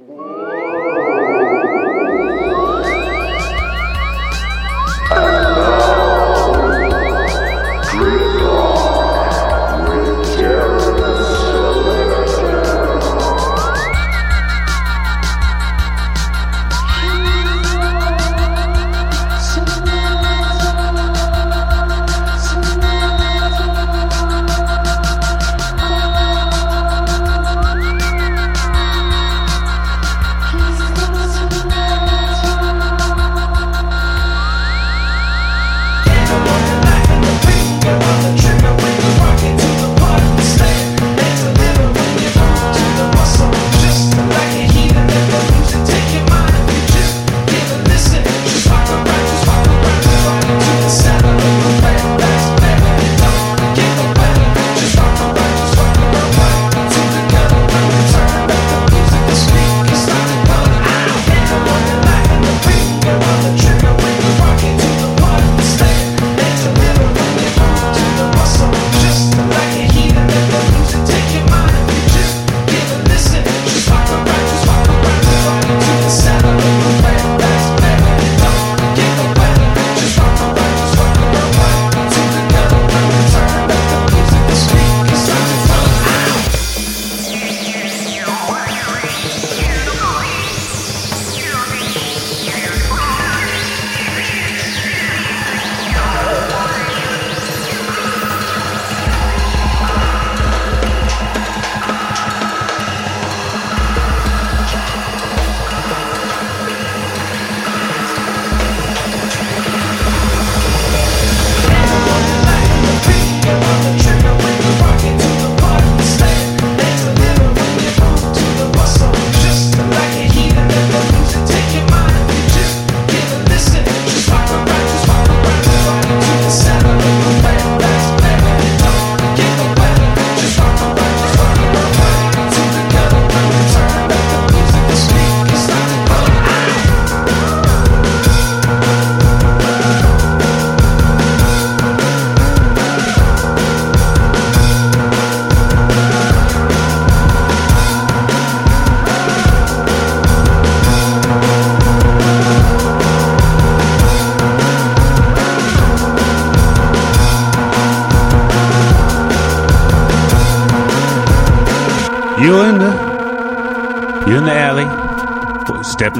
You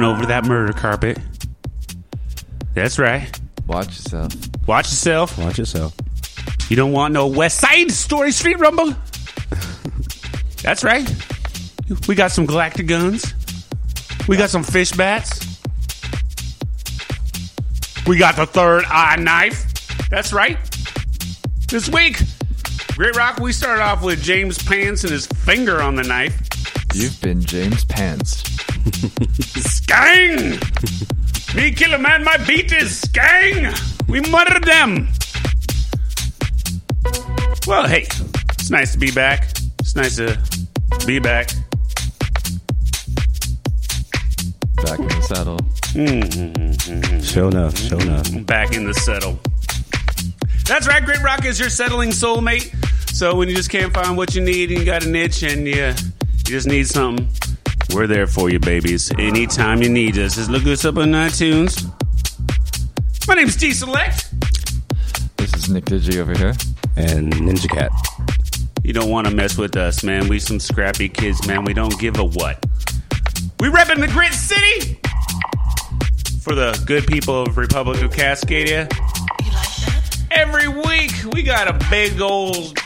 over that murder carpet. That's right. Watch yourself. Watch yourself. Watch yourself. You don't want no West Side Story Street Rumble. That's right. We got some galactic guns. We got some fish bats. We got the third eye knife. That's right. This week, Grit Rock, we started off with James Pants and his finger on the knife. You've been James Pants. Skang! Me kill a man, my beat is gang! We murder them! Well, hey, it's nice to be back. It's nice to be back. Back in the saddle. mm Show enough. Show enough. Back in the settle. That's right, Grit Rock is your settling soulmate. So when you just can't find what you need and you got an itch and you, you just need something, we're there for you, babies. Anytime you need us. Just look us up on iTunes. My name's D Select. This is Nick Digi over here. And Ninja Cat. You don't want to mess with us, man. We some scrappy kids, man. We don't give a what. We repping the Grit City for the good people of Republic of Cascadia. Every week we got a big old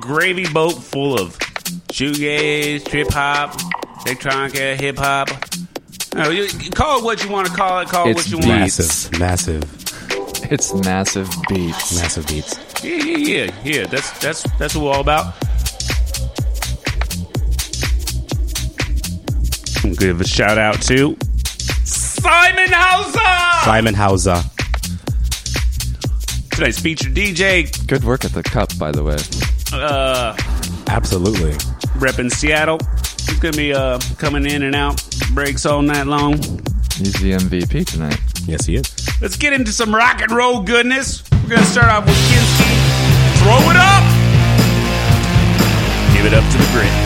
gravy boat full of shoegaze, trip hop, electronica, hip hop. No, you call it what you want to call it. Call it It's what you want. Massive, massive, It's massive beats. massive beats. Yeah, yeah, yeah, yeah. That's that's that's what we're all about. Give a shout out to Simon Hauser, Simon Hauser. tonight's featured DJ, Good work at the cup, by the way. uh, Absolutely. repping Seattle. He's gonna be uh coming in and out breaks all night long. He's the MVP tonight. Yes, he is. Let's get into some rock and roll goodness. We're gonna start off with Kinski. Throw it up. Give it up to the grid.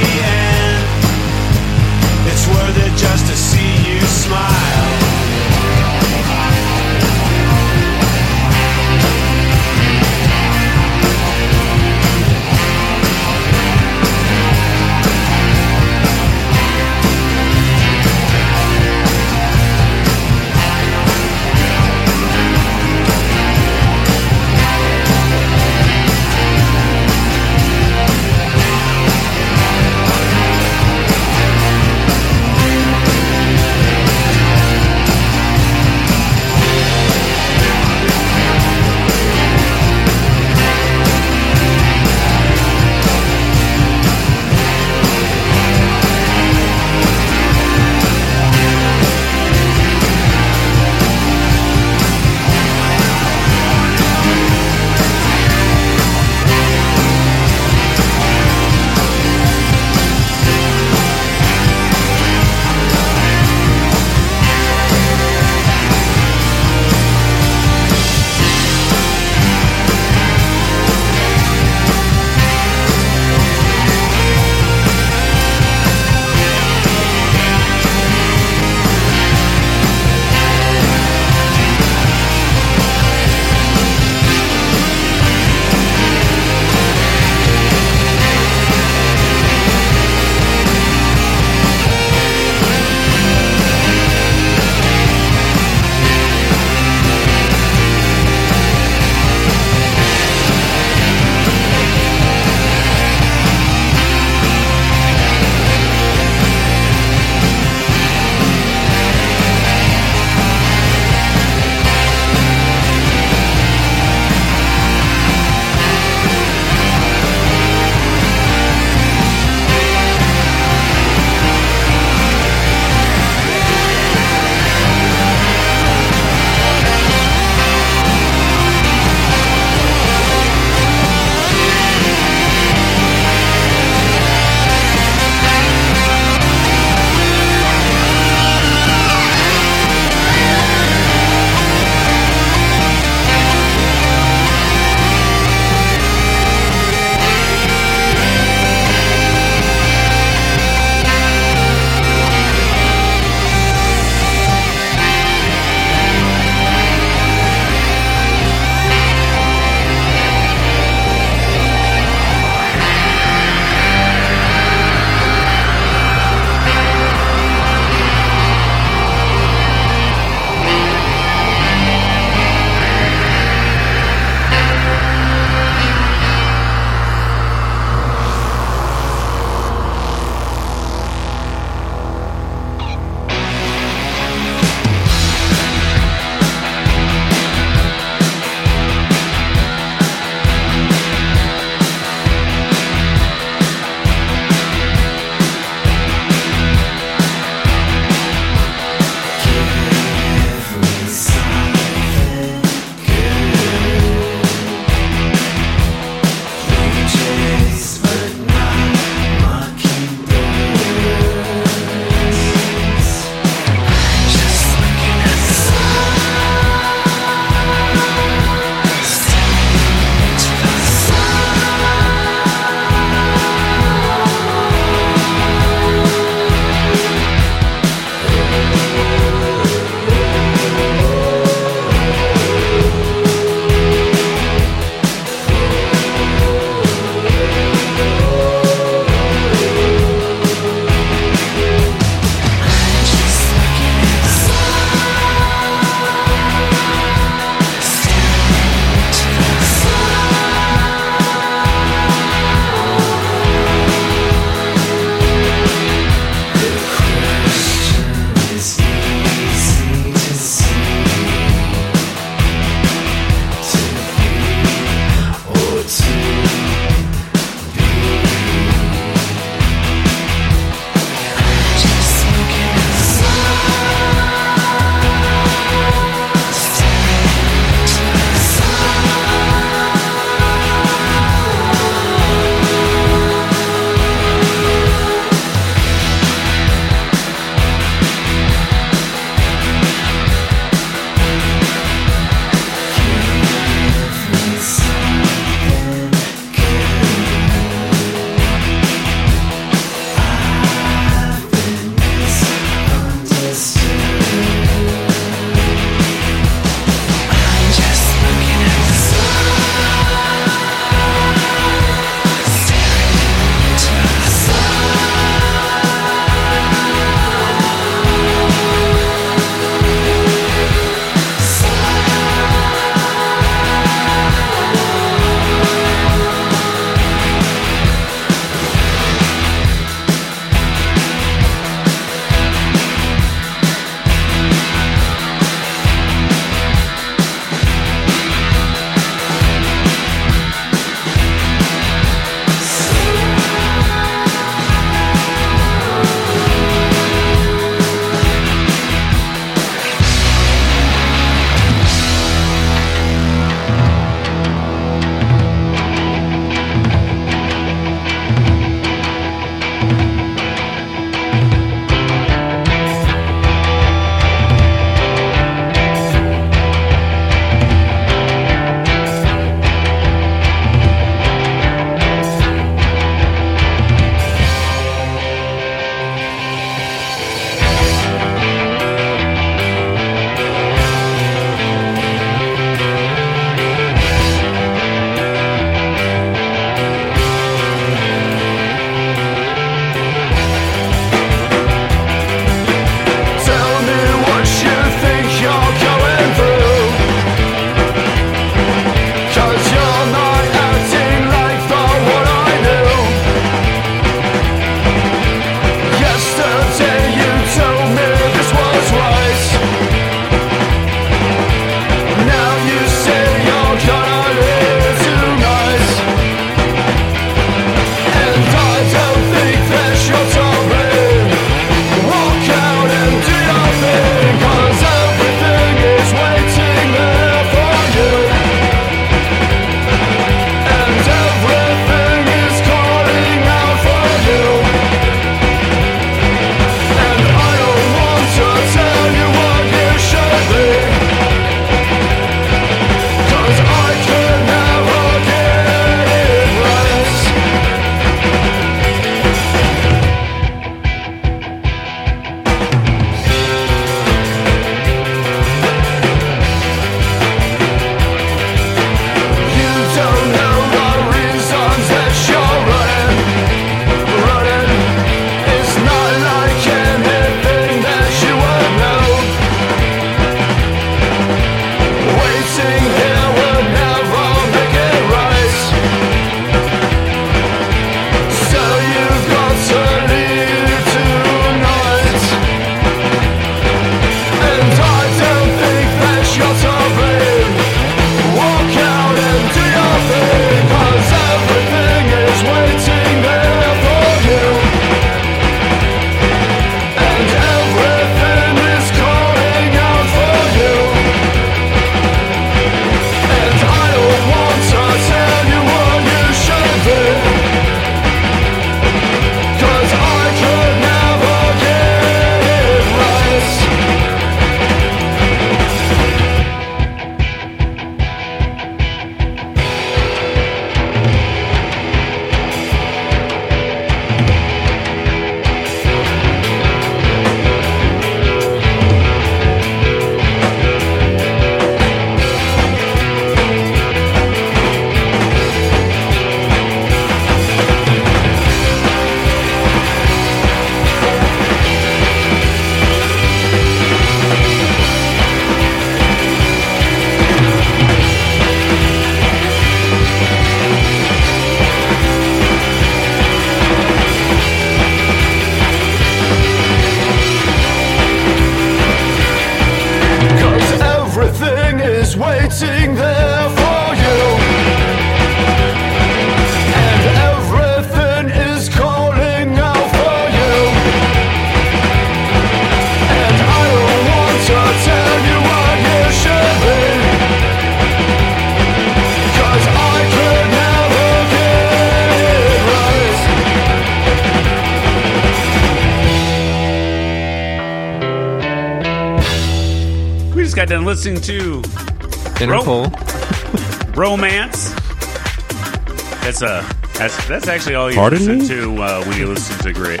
That's actually all you Pardon listen me? to uh, when you listen to Grit.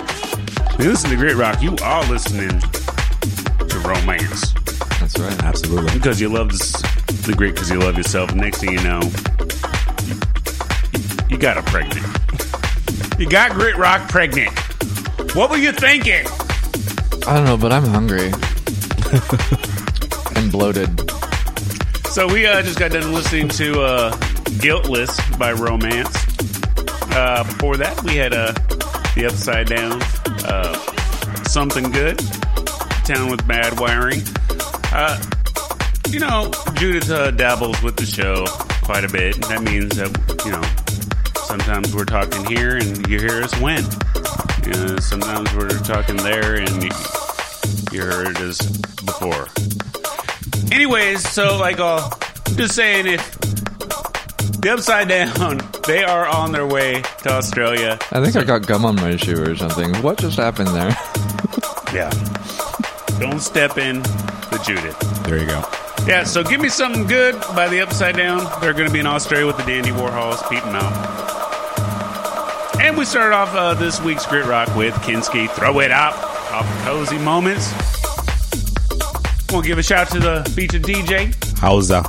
When you listen to Grit Rock, you are listening to Romance That's right. Absolutely. because you love this, the Grit because you love yourself. Next thing you know, you, you got a pregnant. You got Grit Rock pregnant. What were you thinking? I don't know, but I'm hungry and bloated. So we uh, just got done listening to uh, "Guiltless" by Romance. Uh, before that, we had uh, the Upside Down, uh, "Something Good," "Town with Bad Wiring." Uh, you know, Judith uh, dabbles with the show quite a bit. That means that you know sometimes we're talking here and you hear us when. You know, sometimes we're talking there and you, you heard us before. Anyways, so like, uh, I'm just saying, if the Upside Down, they are on their way to Australia. I think I got gum on my shoe or something. What just happened there? Yeah. Don't step in the Judith. There you go. Yeah, so give me something good by the Upside Down. They're going to be in Australia with the Dandy Warhols, Pete and Mel. And we started off uh, this week's Grit Rock with Kinski. Throw it up off Cozy Moments. We'll give a shout to the featured DJ. Hauser.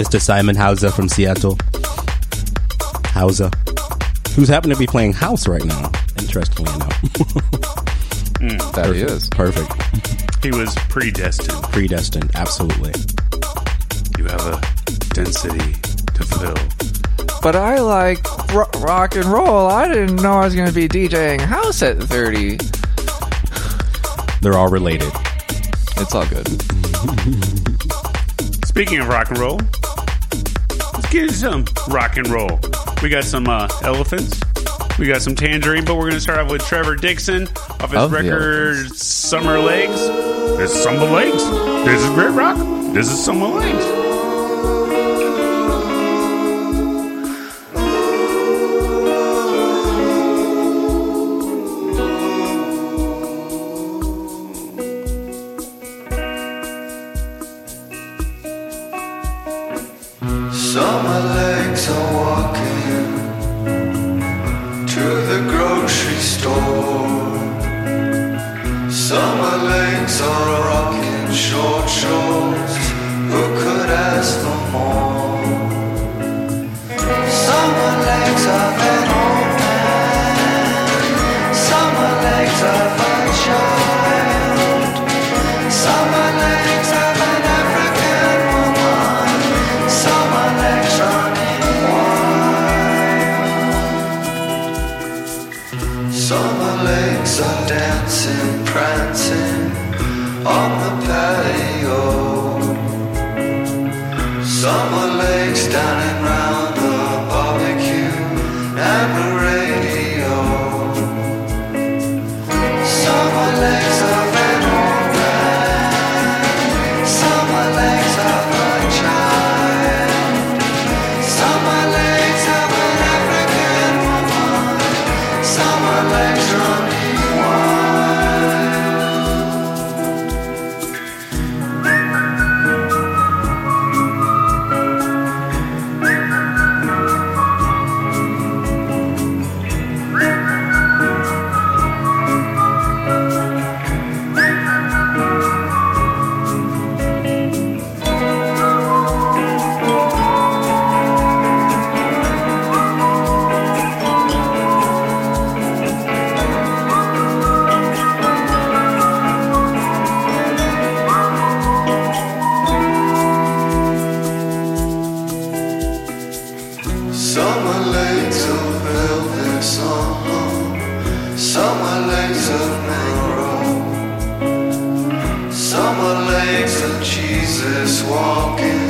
Mr. Simon Hauser from Seattle. Hauser. Who's happened to be playing house right now, interestingly enough. Hmm, that he is. Perfect. He was predestined. Predestined. Absolutely. You have a density to fill. But I like ro- rock and roll. I didn't know I was going to be DJing house at 30. They're all related. It's all good. Speaking of rock and roll, let's get some rock and roll. We got some uh, elephants. We got some tangerine, but we're going to start off with Trevor Dixon off his Of record Summer Legs. This is Summer Legs. This is Grit Rock. This is Summer Legs. Summer, legs of mangrove, summer legs of Jesus walking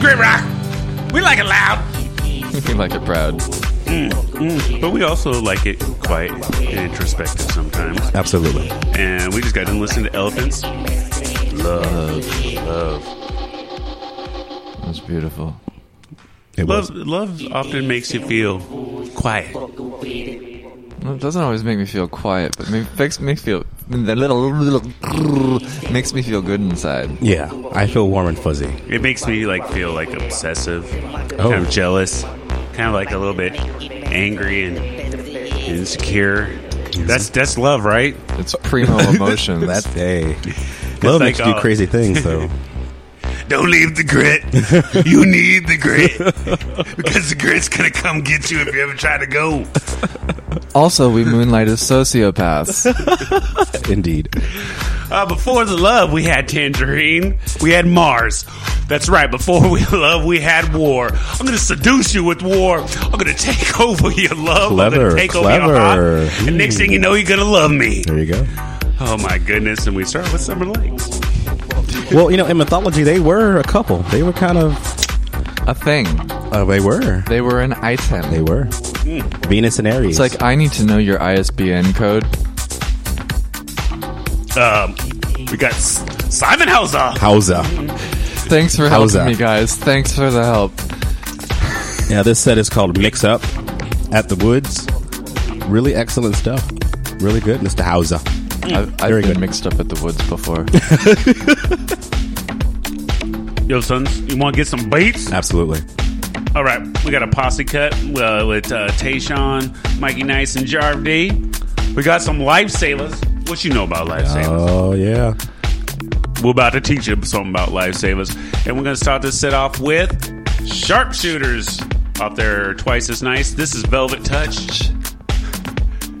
Grit Rock. We like it loud, we like it proud. Mm-hmm. but we also like it quiet and introspective sometimes. Absolutely. And we just got to listen to Elephants. Love, love. That's beautiful. It was. Love, love often makes you feel quiet. Well, it doesn't always make me feel quiet, but me- makes me feel the little little makes me feel good inside. Yeah, I feel warm and fuzzy. It makes me like feel like obsessive, Oh. kind of jealous, kind of like a little bit angry and insecure. That's that's love, right? It's primo emotion. That's hey. Love like, makes you do uh, crazy things, though. Don't leave the grit. you need the grit because the grit's gonna come get you if you ever try to go. Also, we moonlight as sociopaths. Indeed. Uh, before the love, we had Tangerine. We had Mars. That's right. Before we love, we had war. I'm going to seduce you with war. I'm going to take over your love. I'm Clever, going to take over your heart. clever. And next thing you know, you're going to love me. There you go. Oh my goodness. And we start with Summer Lakes. Well, you know, in mythology, they were a couple. They were kind of. A thing. Uh, they were. They were an item. They were. Venus and Ares. It's like I need to know your ISBN code. Um, we got S- Simon Hauser. Hausa. Thanks for How's helping me, guys. Thanks for the help. Yeah, this set is called Mix Up at the Woods. Really excellent stuff. Really good, Mr. Hauser. I've, I've Very been good. mixed up at the woods before. Yo, sons, you want to get some beats? Absolutely. All right, we got a posse cut uh, with uh, Tayshawn, Mikey Nice, and Jarv D. We got some lifesavers. What you know about lifesavers? Oh, yeah. We're about to teach you something about lifesavers. And we're going to start this set off with Sharpshooters out there twice as nice. This is Velvet Touch.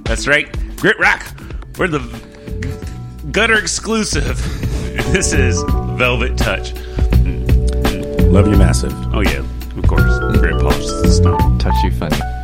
That's right. Grit Rock. We're the gutter exclusive. This is Velvet Touch. Love you massive. Oh, yeah, of course. Polishes the stone. Touchy funny.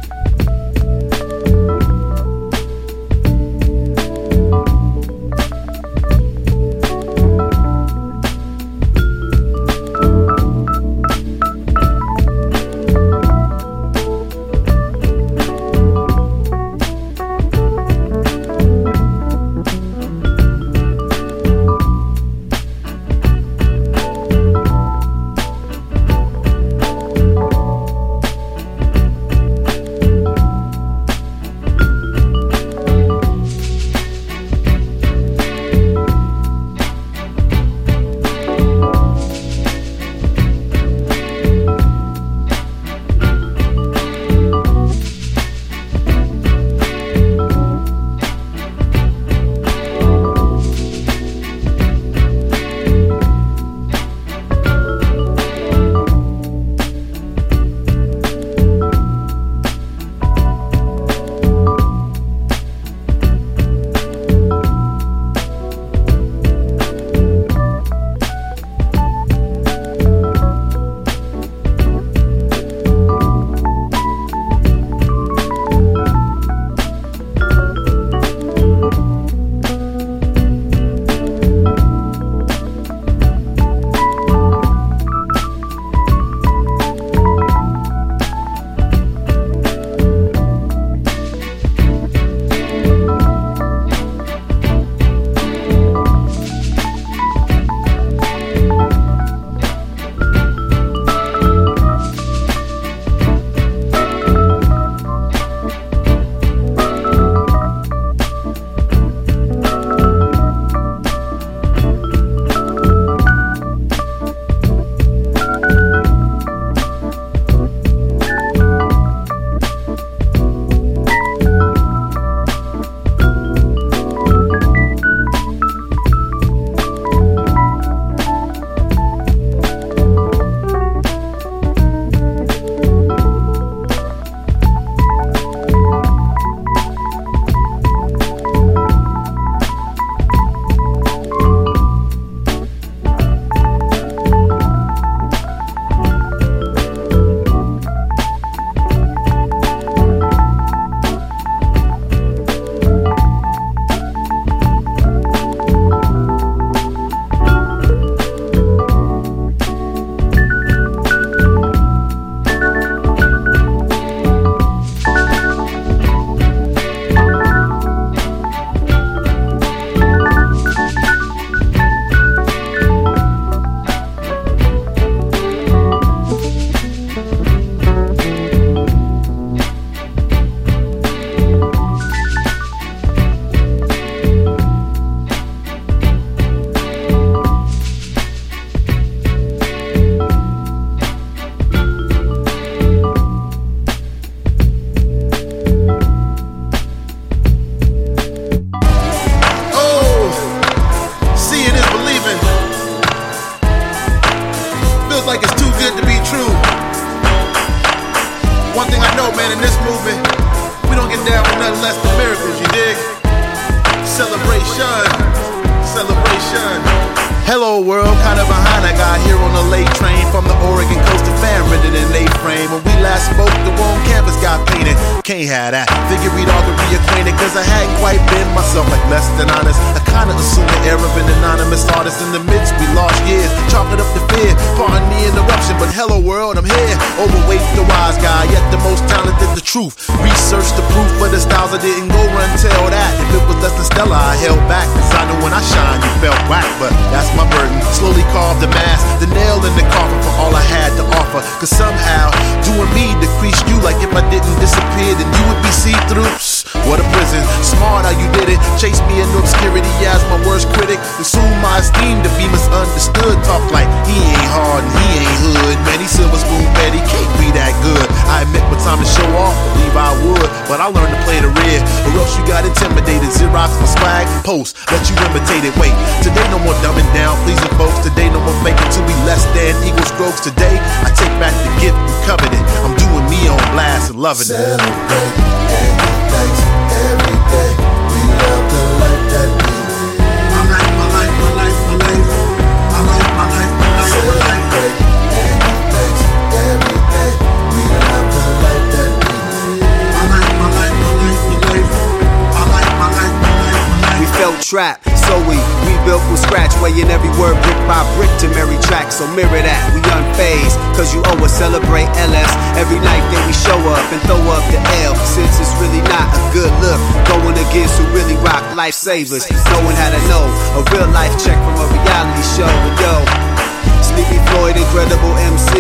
Every night that we show up and throw up the L. Since it's really not a good look, going against who really rock lifesavers. Knowing how to know a real life check from a reality show. Yo, Sneaky Floyd, incredible MC.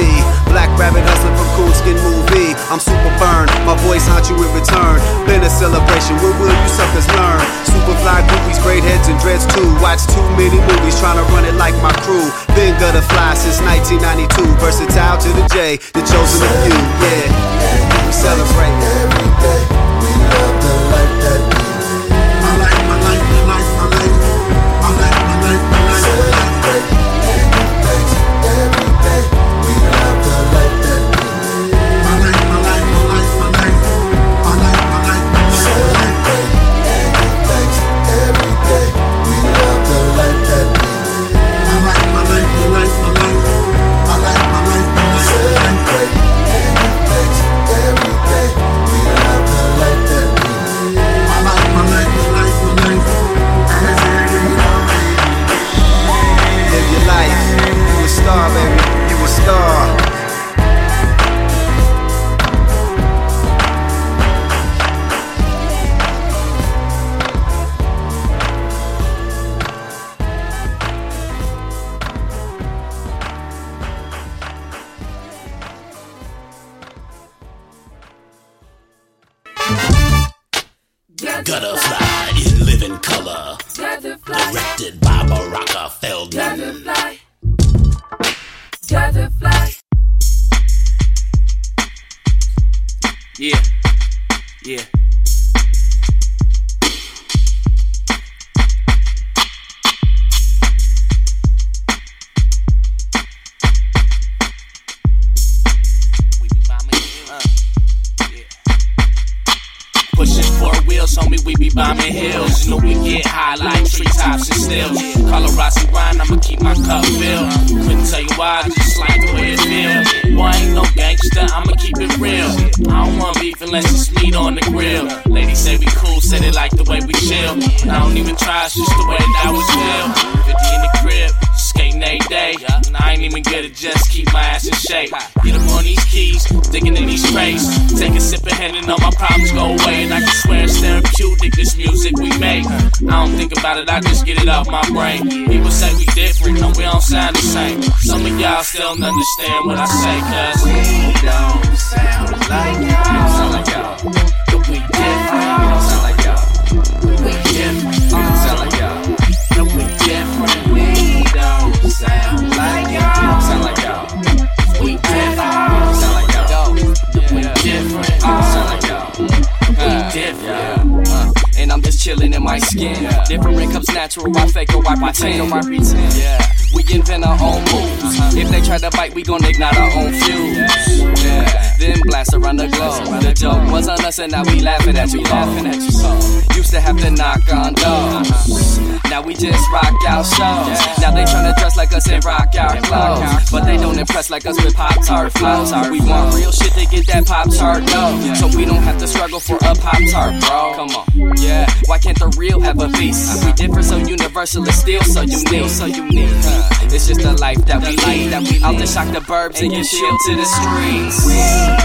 Black Rabbit hustling from Coolskin Movie. I'm super burned. my voice haunt you in return. Been a celebration, Where will you suckers learn? Superfly groupies, great heads and dreads too. Watch too many movies, trying to run it like my crew. Been gutter fly since 1992. Versatile to the J, the chosen of yeah. We celebrate every day. And now we laughing at you. Laughing at you. So Used to have to knock on doors. Now we just rock out shows. Now they tryna dress like us and rock our clothes. But they don't impress like us with Pop Tart flows. We want real shit to get that Pop Tart dough. So we don't have to struggle for a Pop Tart, bro. Come on. Yeah. Why can't the real have a piece? We different, so universal is still so unique. So unique. It's just the life that we we out to shock the burbs and get chill to the streets.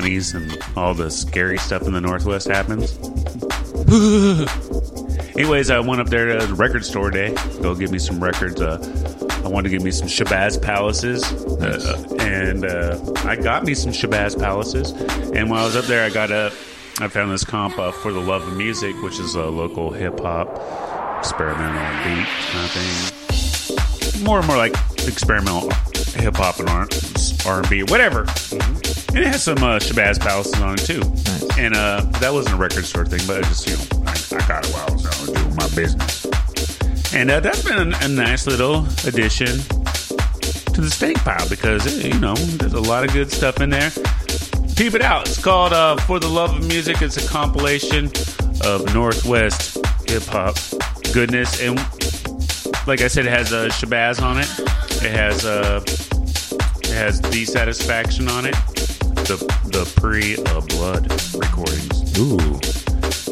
20s and all the scary stuff in the Northwest happens. Anyways, I went up there to the record store day. Go get me some records. Uh, I wanted to get me some Shabazz Palaces, uh, and uh, I got me some Shabazz Palaces. And while I was up there, I got a, I found this comp uh, for the Love of Music, which is a local hip hop experimental beat kind of thing. More and more like experimental hip hop and R and B, whatever. Mm-hmm. And it has some uh, Shabazz Palaces on it too. And uh, that wasn't a record store thing, but I just you know I, I got it while I was uh, doing my business. And uh, that's been a, a nice little addition to the steak pile because eh, you know there's a lot of good stuff in there. Peep it out. It's called uh, "For the Love of Music." It's a compilation of Northwest hip hop goodness, and like I said, it has a uh, Shabazz on it. It has uh, it has Dissatisfaction on it. The the pre uh, Blood recordings. Ooh,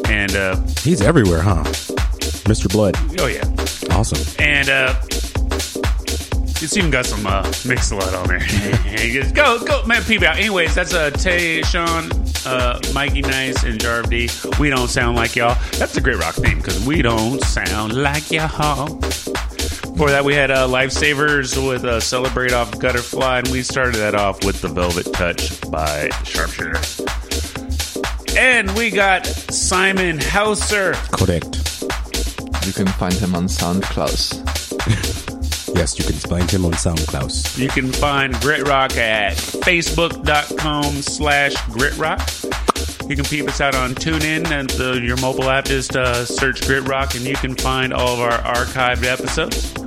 and uh, he's everywhere, huh? Mr. Blood. Oh yeah, awesome. And uh, it's even got some uh, Mix-a-Lot on there. He goes, go go man, peep out. Anyways, that's uh, Tay, Sean, uh, Mikey Nice, and Jarv D. We don't sound like y'all. That's a Grit Rock theme because we don't sound like y'all. Before that, we had uh, Lifesavas with uh, Celebrate off Gutterfly, and we started that off with The Velvet Touch by Sharpshooter. And we got Simon Hauser. Correct. You can find him on SoundCloud. Yes, you can find him on SoundCloud. You can find Grit Rock at facebook.com slash Grit Rock. You can peep us out on TuneIn and the, your mobile app. Just uh, search Grit Rock and you can find all of our archived episodes.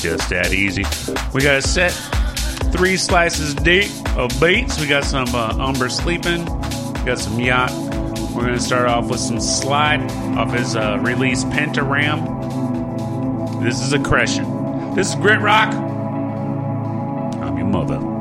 Just that easy. We got a set three slices deep of beats. We got some uh, Umber Sleeping. We got some Yacht. We're going to start off with some Slide off his uh, release Pentagram. This is Aggression. This is Grit Rock. I'm your mother.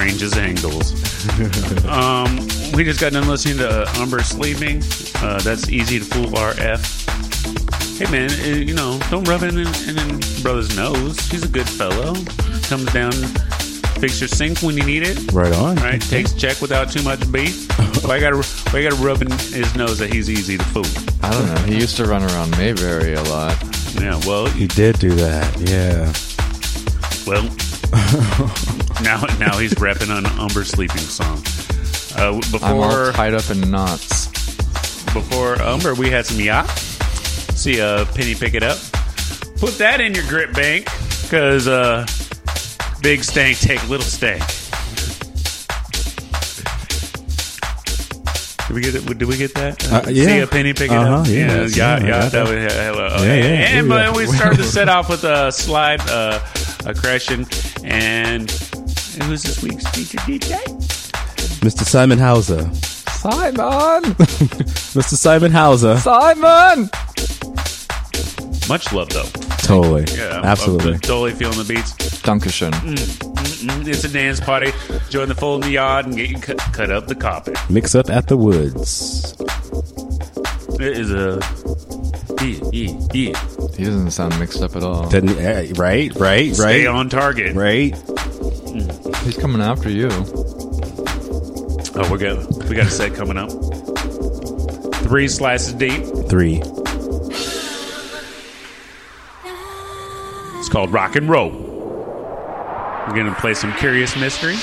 I'm angles. um, we just got done listening to uh, Umber Sleeping. Uh, that's easy to fool RF. Hey man, uh, you know, don't rub it in, in, in brother's nose. He's a good fellow. Comes down, fix your sink when you need it. Right on. Right, takes check without too much beef. why gotta why gotta rub in his nose that he's easy to fool? I don't know. He used to run around Mayberry a lot. Yeah, well, He did do that. Yeah. Well, now now he's rapping on Umber sleeping song. Uh, I'm all before tied up in knots. before Umber, we had some yacht. See, uh, Penny pick it up. Put that in your grip bank, cause uh, big stank take little stank. Did we get it? Did we get that? Uh, yeah. See a penny pick it Uh-huh, up. yeah. yeah, Yeah, yeah. I that that. was hello. Yeah, yeah, and yeah, uh, we started to set off with a slide, uh, a crescent, and who's this week's featured DJ? Mr. Simon Hauser. Simon! Mr. Simon Hauser. Simon! Much love though. Totally. Yeah, I'm- Absolutely. I'm totally feeling the beats. Dankeschön. Mm, It's a dance party. Join the fold in the yard and get you cut, cut up the carpet. Mix up at the woods. It is a yeah, yeah, yeah. He doesn't sound mixed up at all. Doesn't, eh, right, right, Stay right. on target. Right. He's coming after you. Oh, we got we got a set coming up. Three slices deep. Three. It's called Rock and Roll. We're gonna play some Curious Mystery.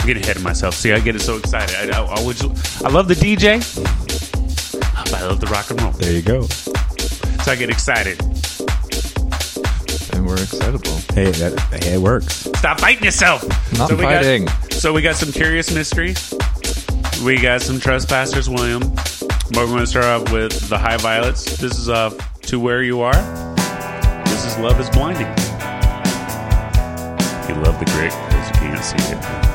I'm getting ahead of myself. See, I get so excited. I, I, I, would, I love the DJ. I love the rock and roll. There you go. So I get excited. And we're excitable. Hey, that, hey, it works. Stop fighting yourself. Not we got- fighting. so we got some Curious Mystery. We got some Trespassers, William. But we're going to start off with the High Violets. This is uh, To Where You Are. This is Love is Blinding. You love the grit because you can't see it.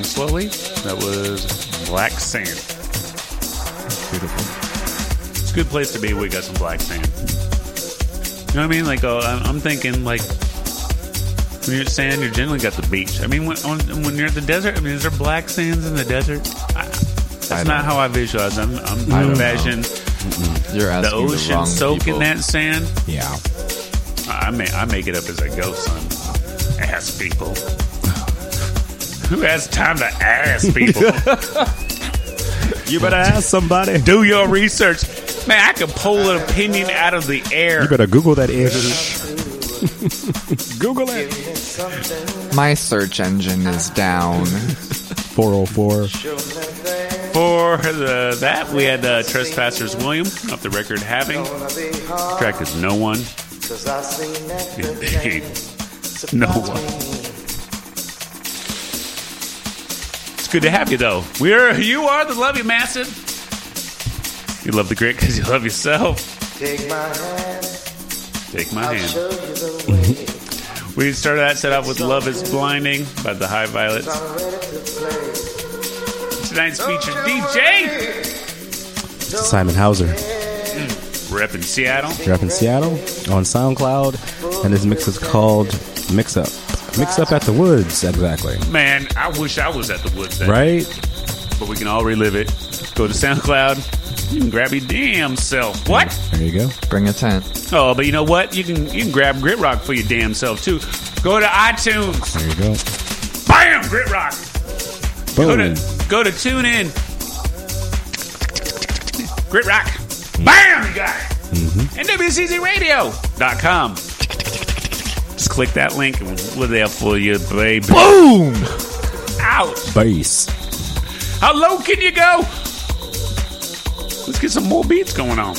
Uh, Slowly. That was Black Sand. Beautiful. It's a good place to be. We got some black sand. You know what I mean? Like, oh, I'm thinking, like, when you're at sand, you're generally got the beach. I mean, when, on, when you're at the desert, I mean, is there black sands in the desert? I, that's not don't how I visualize. I'm, I'm I imagine the the, ocean wrong soaking people. that sand. Yeah. I may I make it up as I go, son. Ask people. Who has time to ask people? You better ask somebody. Do your research. Man, I could pull an opinion out of the air. You better Google that ish. Google it. My search engine is down. 404. For the, that, we had uh, Trespassers William off the record having. Track is No One. Indeed. No one. Good to have you, though. We're you are the love you massive. You love the grit because you love yourself. Take my hand, Take my I'll hand. show you the way. We started that set off with "Love Is Blinding" by the High Violets. I'm ready to play. Tonight's featured DJ, Simon Hauser. rep in Seattle. You're up in Seattle on SoundCloud, and this mix is called Mix Up. Mix Up at the Woods, exactly. Man, I wish I was at the woods then. Right? But we can all relive it. Go to SoundCloud. You can grab your damn self. What? There you go. Bring a tent. Oh, but you know what? You can you can grab Grit Rock for your damn self too. Go to iTunes. There you go. Bam, Grit Rock. Go to go to TuneIn. Grit Rock. Bam, you got it. Mm-hmm. And Click that link and we're there for you, baby. Boom! Ouch. Bass. How low can you go? Let's get some more beats going on.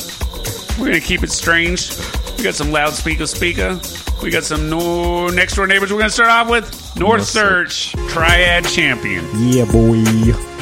We're gonna keep it strange. We got some loudspeaker speaker. We got some no next door neighbors. We're gonna start off with North North Search Triad Champion. Yeah, boy.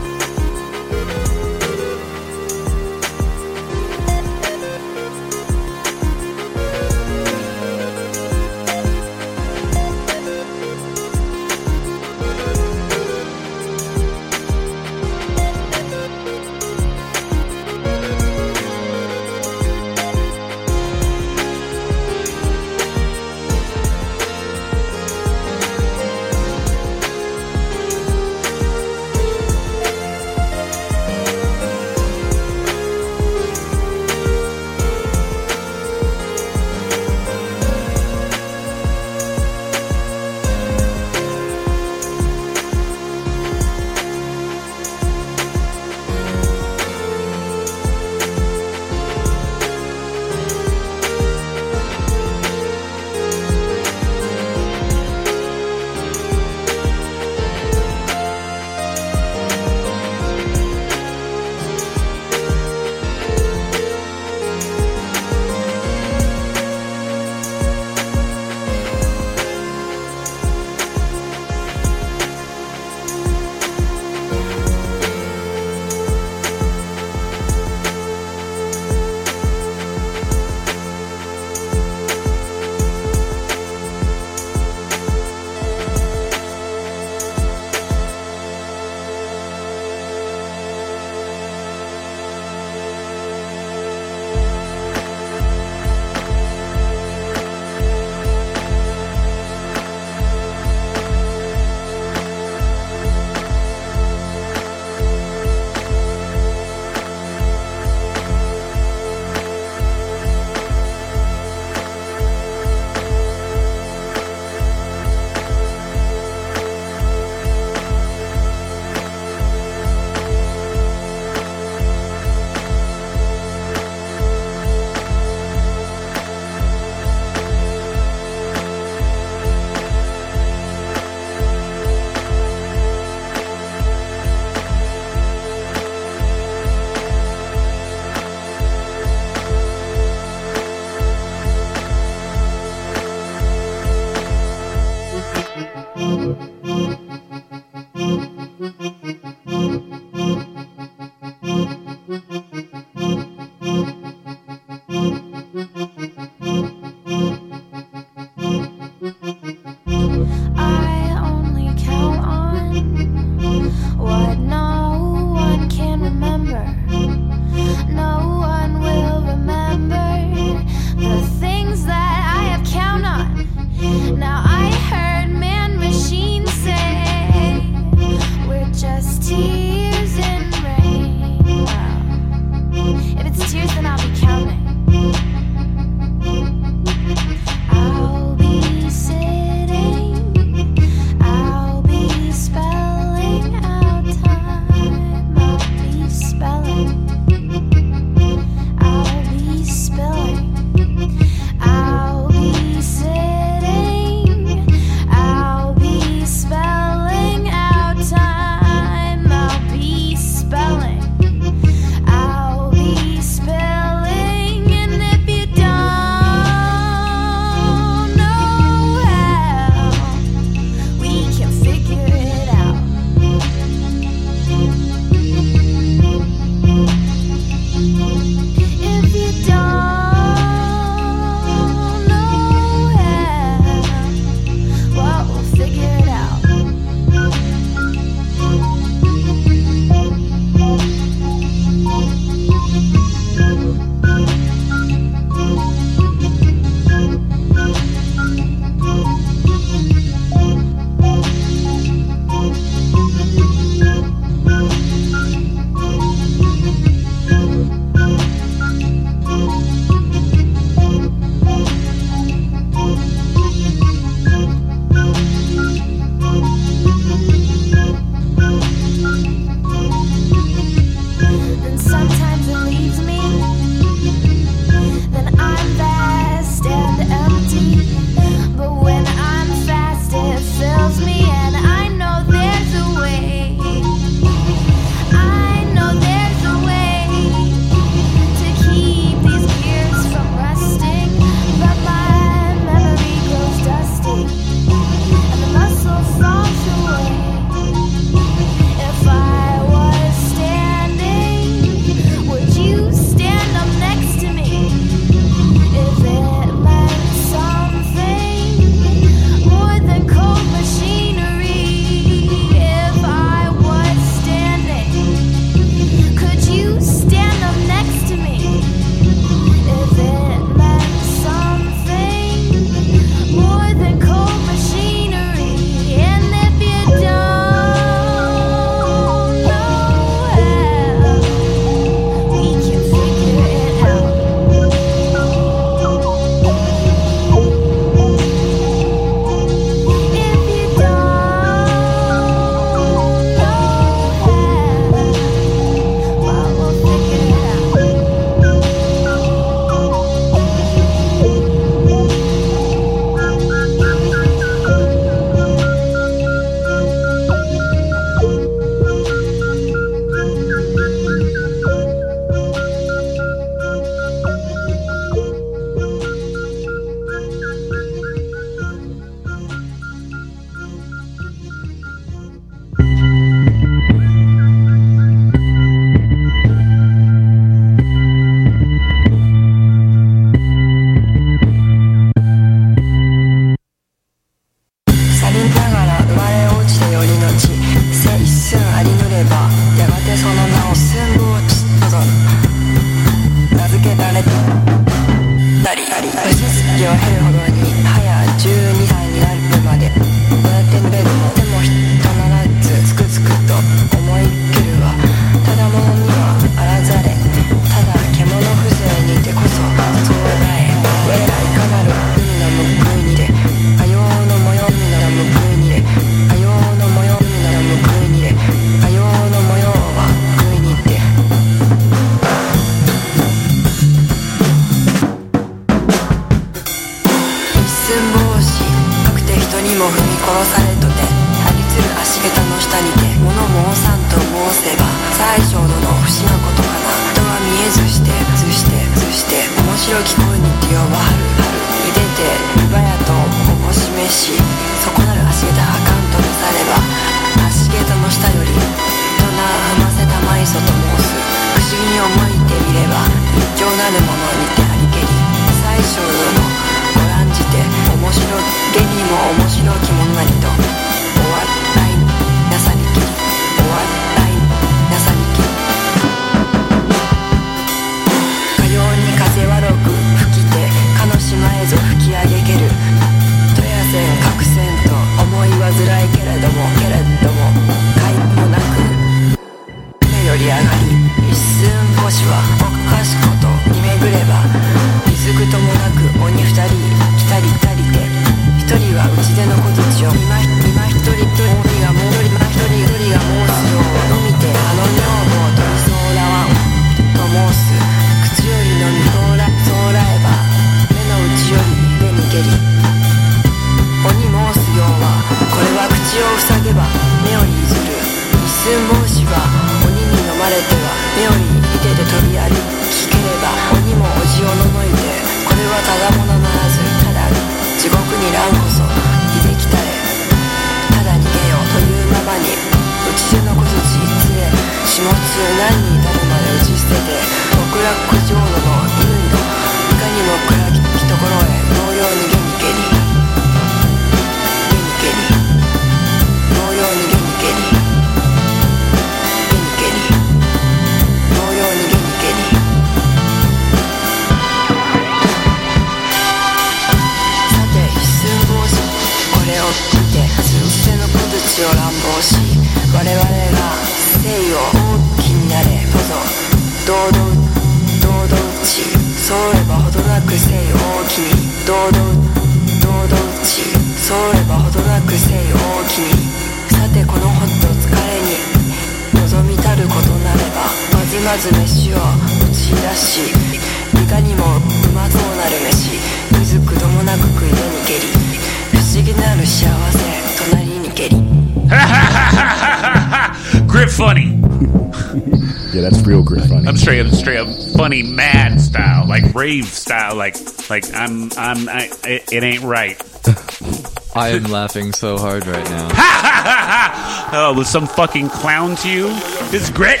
Style, like rave style, like like I'm I'm I, it, it ain't right. I am laughing so hard right now. Ha ha ha ha! oh, was some fucking clown to you? This is grit.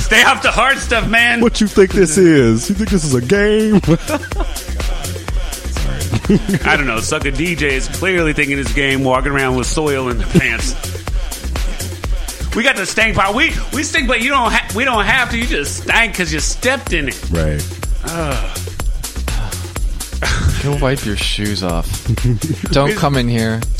Stay off the hard stuff, man. What you think this is? You think this is a game? I don't know. Sucker DJ is clearly thinking his game, walking around with soil in the pants. We got the stank pot. We we stink, but you don't. Ha- we don't have to. You just stank because you stepped in it. right. Ugh. Go wipe your shoes off. Don't come in here.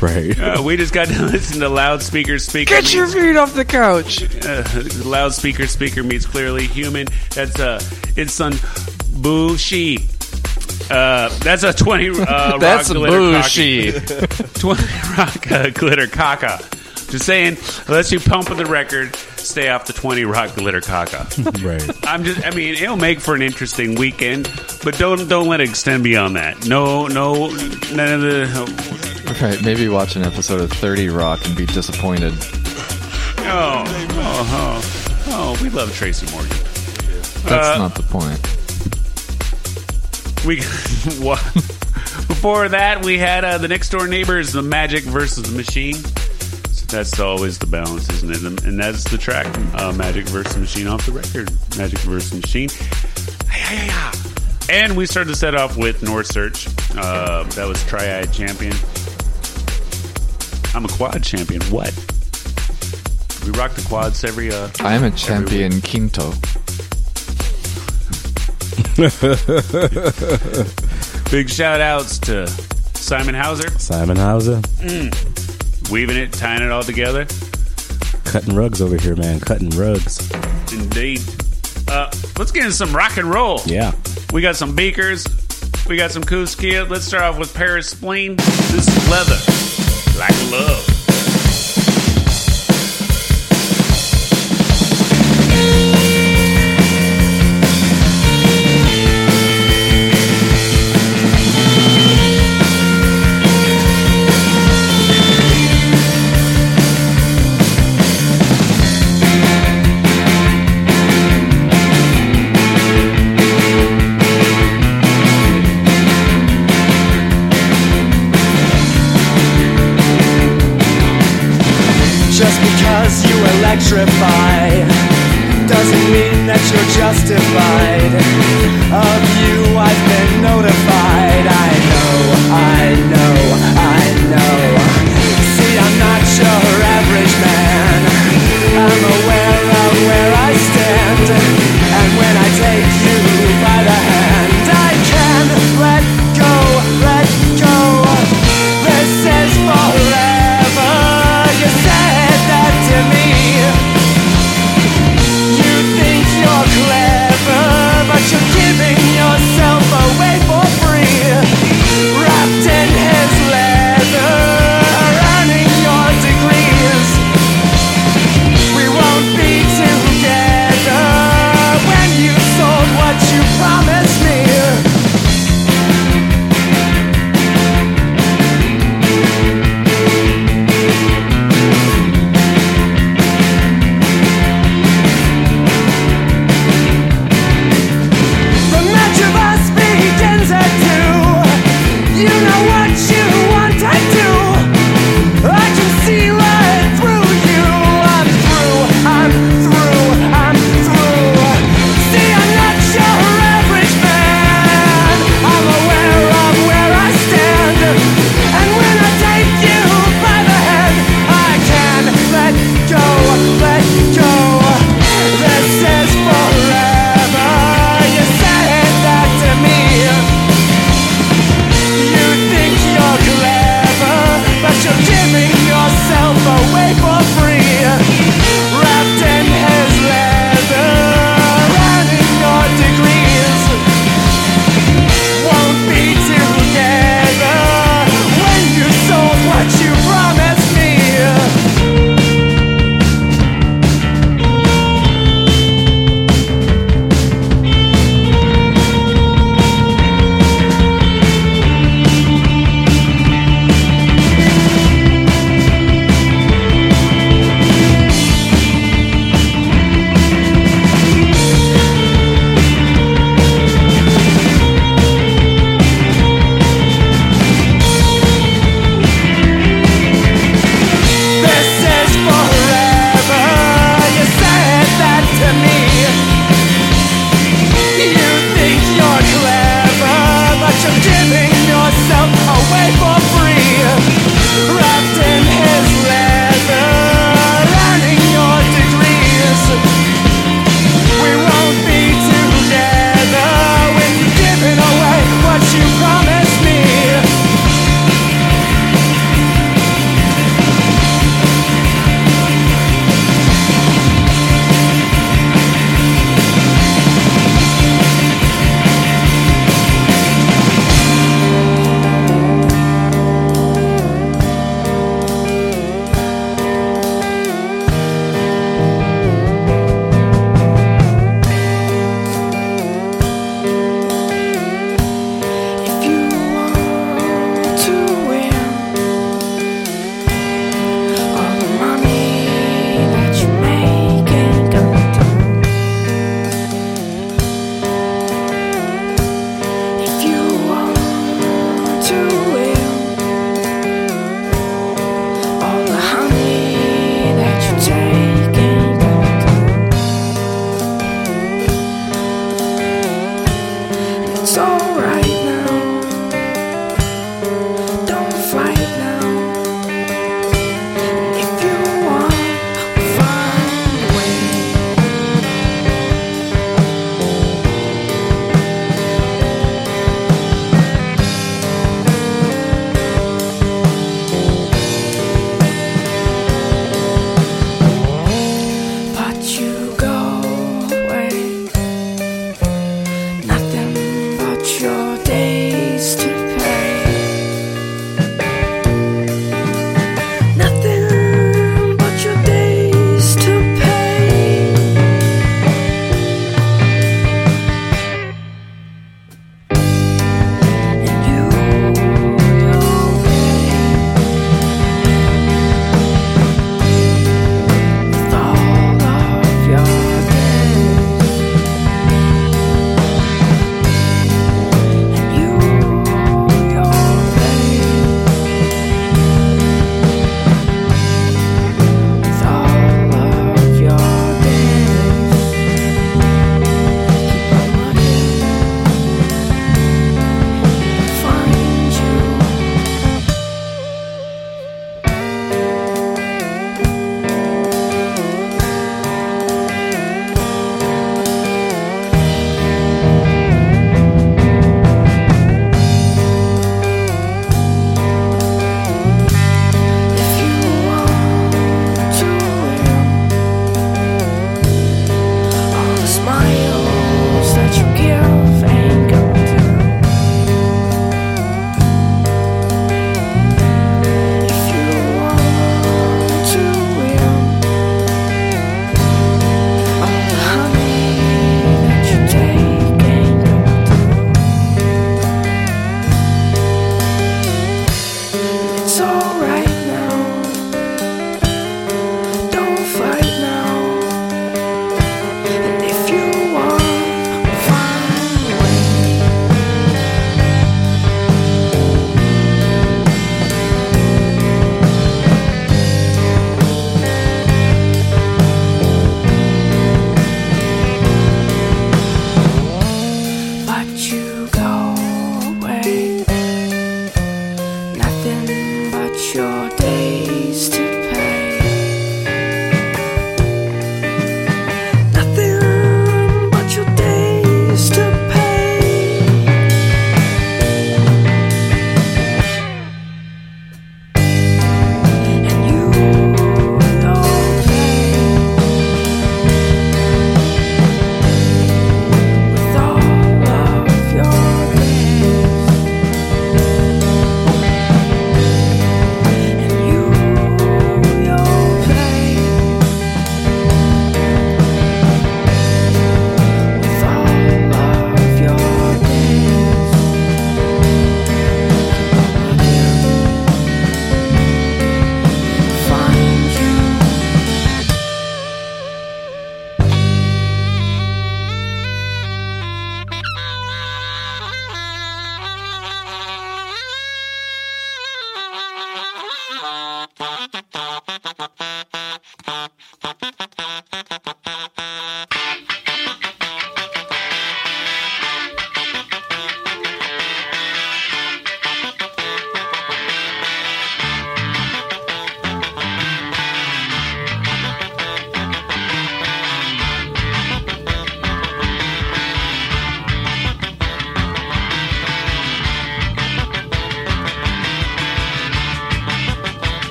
Right. Uh, we just got to listen to loudspeaker speaker. Get your feet off the couch. uh, loudspeaker speaker meets clearly human. That's uh, it's son Bushi. Uh, that's a twenty. Uh, That's rock glitter Bushi. cocky- Twenty rock uh, glitter caca. Just saying, unless you pump the record, stay off the twenty rock glitter caca. right. I'm just. I mean, it'll make for an interesting weekend, but don't don't let it extend beyond that. No, no, none of the. Right, maybe watch an episode of 30 Rock and be disappointed. Oh, oh, oh, oh we love Tracy Morgan. That's Uh, not the point. We what? Before that, we had uh, the next door neighbors, the Magic versus the Machine. So that's always the balance, isn't it? And, and that's the track, uh, Magic versus Machine off the record. Magic versus Machine. And we started to set off with North Search. Uh, that was Triad Champion. I'm a quad champion. What? We rock the quads every. Uh, I am a champion quinto. Big shout outs to Simon Hauser. Simon Hauser. Mm. Weaving it, tying it all together. Cutting rugs over here, man. Cutting rugs. Indeed. Uh, let's get into some rock and roll. Yeah. We got some beakers. We got some Kuskia. Let's start off with Paris Spleen. This is leather. Like love.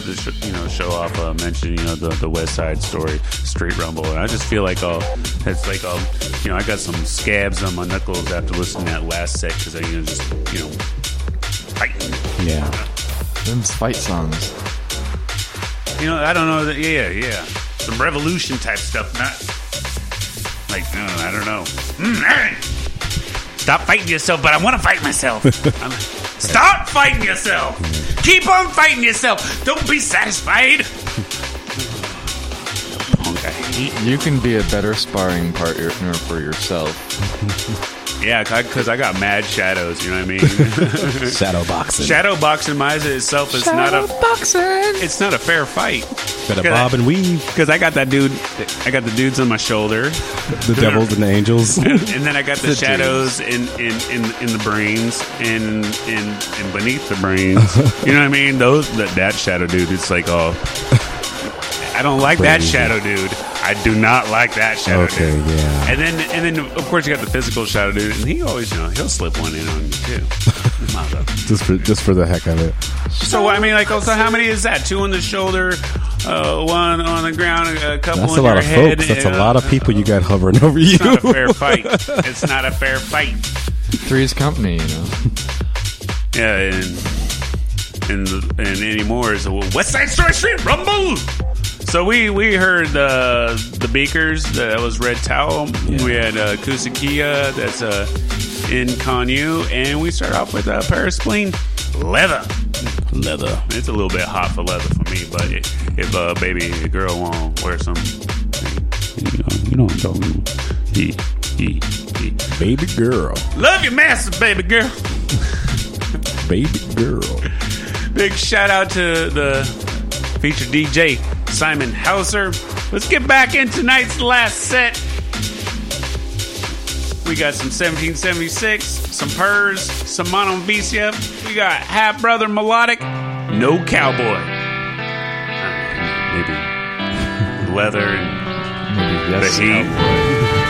Started to you know show off uh, mentioning you know the the West Side Story Street Rumble, and I just feel like oh it's like um you know I got some scabs on my knuckles after listening to that last set because I you know just you know fighting. Yeah. Them's fight songs. You know, I don't know. That, yeah, yeah. Some revolution type stuff, not like I don't know. Mm, hey! Stop fighting yourself, but I want to fight myself. Stop fighting yourself. Keep on fighting yourself. Don't be satisfied. Punk, I hate. You can be a better sparring partner for yourself. Yeah, because I got mad shadows. You know what I mean? Shadow boxing. Shadow boxing my itself is not a boxing. It's not a fair fight. Better bob and weave. Because I got that dude. I got the dudes on my shoulder. The devils and the angels. and, and then I got the, The shadows in, in, in, in the brains and, and and beneath the brains. you know what I mean? Those that, that shadow dude. It's like oh, I don't like that shadow dude. I do not like that shadow Okay, dude. yeah. And then and then of course you got the physical shadow dude, and he always you know he'll slip one in on you too. Just for just for the heck of it. So I mean, like, also, how many is that? Two on the shoulder, uh, one on the ground, a couple on the ground. That's on a lot your of head. folks. That's a uh, lot of people you got hovering over you. It's not a fair fight. It's not a fair fight. Three's company, you know. Yeah, and and and anymore is a West Side Story Street Rumble. So we we heard uh, the Beakers. That was Red Towel. We had uh, Kusakia. That's uh, in Conyu, and we start off with uh, Paraspleen Leather. Leather. It's a little bit hot for leather for me, but if, a uh, baby girl want to wear some, you know, you know what I'm talking about. He, he, he. Baby girl. Love your master, baby girl. Baby girl. Big shout out to the featured DJ Simon Hauser. Let's get back in tonight's last set. We got some 1776, some Purrs, some Mono Vicia. We got Half Brother Melodic, No Cowboy. Maybe leather and Maybe yes, the heat. cowboy.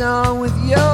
On with your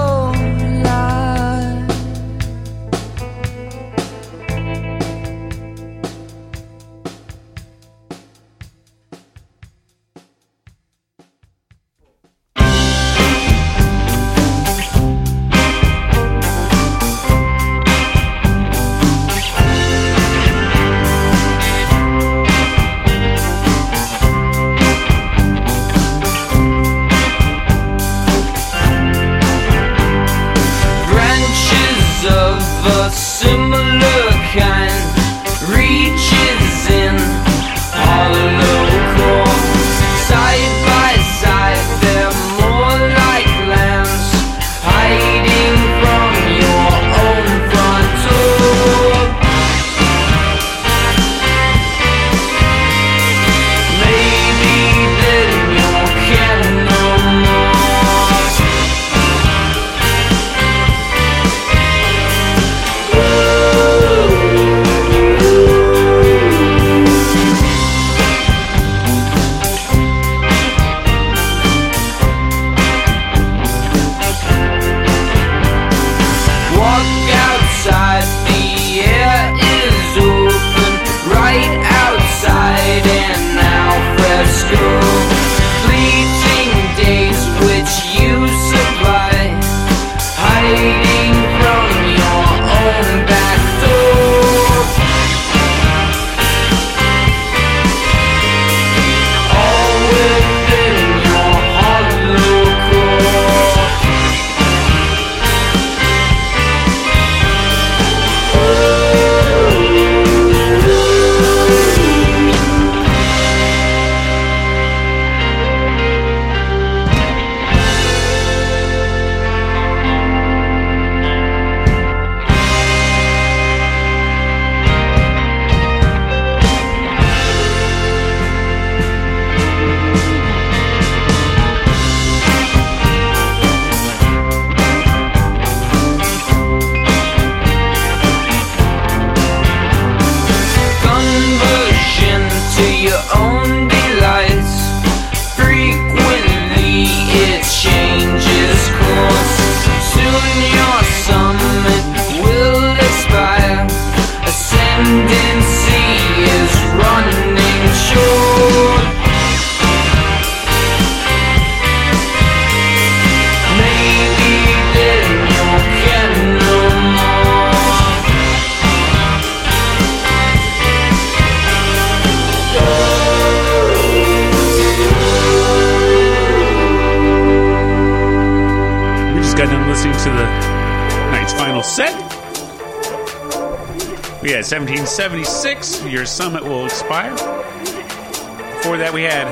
Summit Will Expire. Before that, we had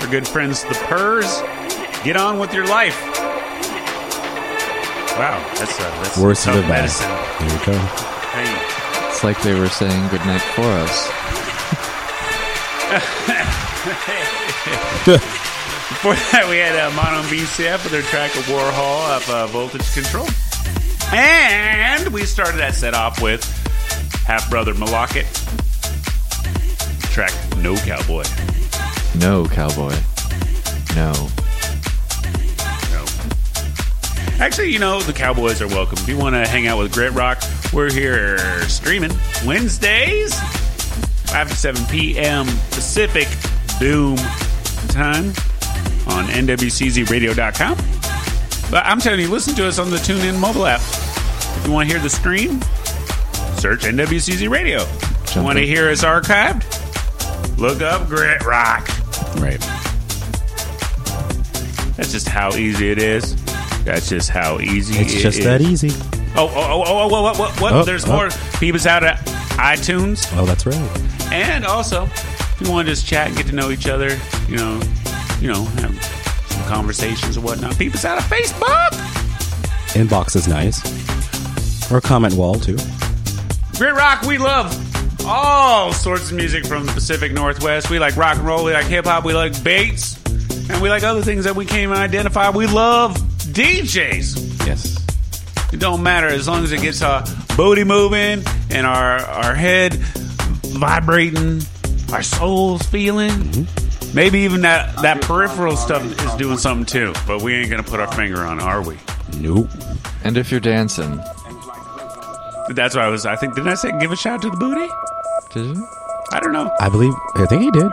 our good friends, the Purrs. Get on with your life. Wow, that's, uh, that's Worst tough of the bad. medicine. Here we go. Hey. It's like they were saying goodnight for us. Before that, we had uh, Mono BCF with their track of Warhol of uh, Voltage Control. And we started that set off with Half Brother Malakit. No Cowboy. No, cowboy. No. No. Actually, you know, the Cowboys are welcome. If you want to hang out with Grit Rock, we're here streaming Wednesdays, 5 to 7 p.m. Pacific Boom time on NWCZRadio.com. But I'm telling you, listen to us on the TuneIn mobile app. If you want to hear the stream, search NWCZ Radio. If you want to hear us archived? Look up Grit Rock. Right. That's just how easy it is. That's just how easy It's it just is. that easy. Oh, oh, oh, oh, oh, what, what, what? Oh, There's oh. more. Peep us out at iTunes. Oh, that's right. And also, if you want to just chat and get to know each other, you know, you know, have some conversations or whatnot, peep us out at Facebook. Inbox is nice. Or comment wall, too. Grit Rock, we love all sorts of music from the Pacific Northwest. We like rock and roll, we like hip hop, we like Bates. And we like other things that we can't even identify. We love DJs. Yes. It don't matter as long as it gets our booty moving and our our head vibrating, our souls feeling. Mm-hmm. Maybe even that that peripheral stuff is doing something too. But we ain't gonna put our finger on, are we? Nope. And if you're dancing, That's why I was. I think didn't I say give a shout to the booty? Did? I don't know. I believe. I think he did.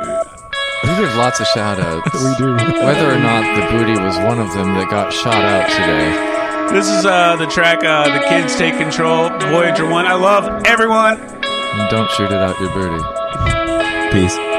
We give lots of shout outs. We do. Whether or not the booty was one of them that got shot out today. This is uh, the track uh, "The Kids Take Control" Voyager One. I love everyone. And don't shoot it out your booty. Peace.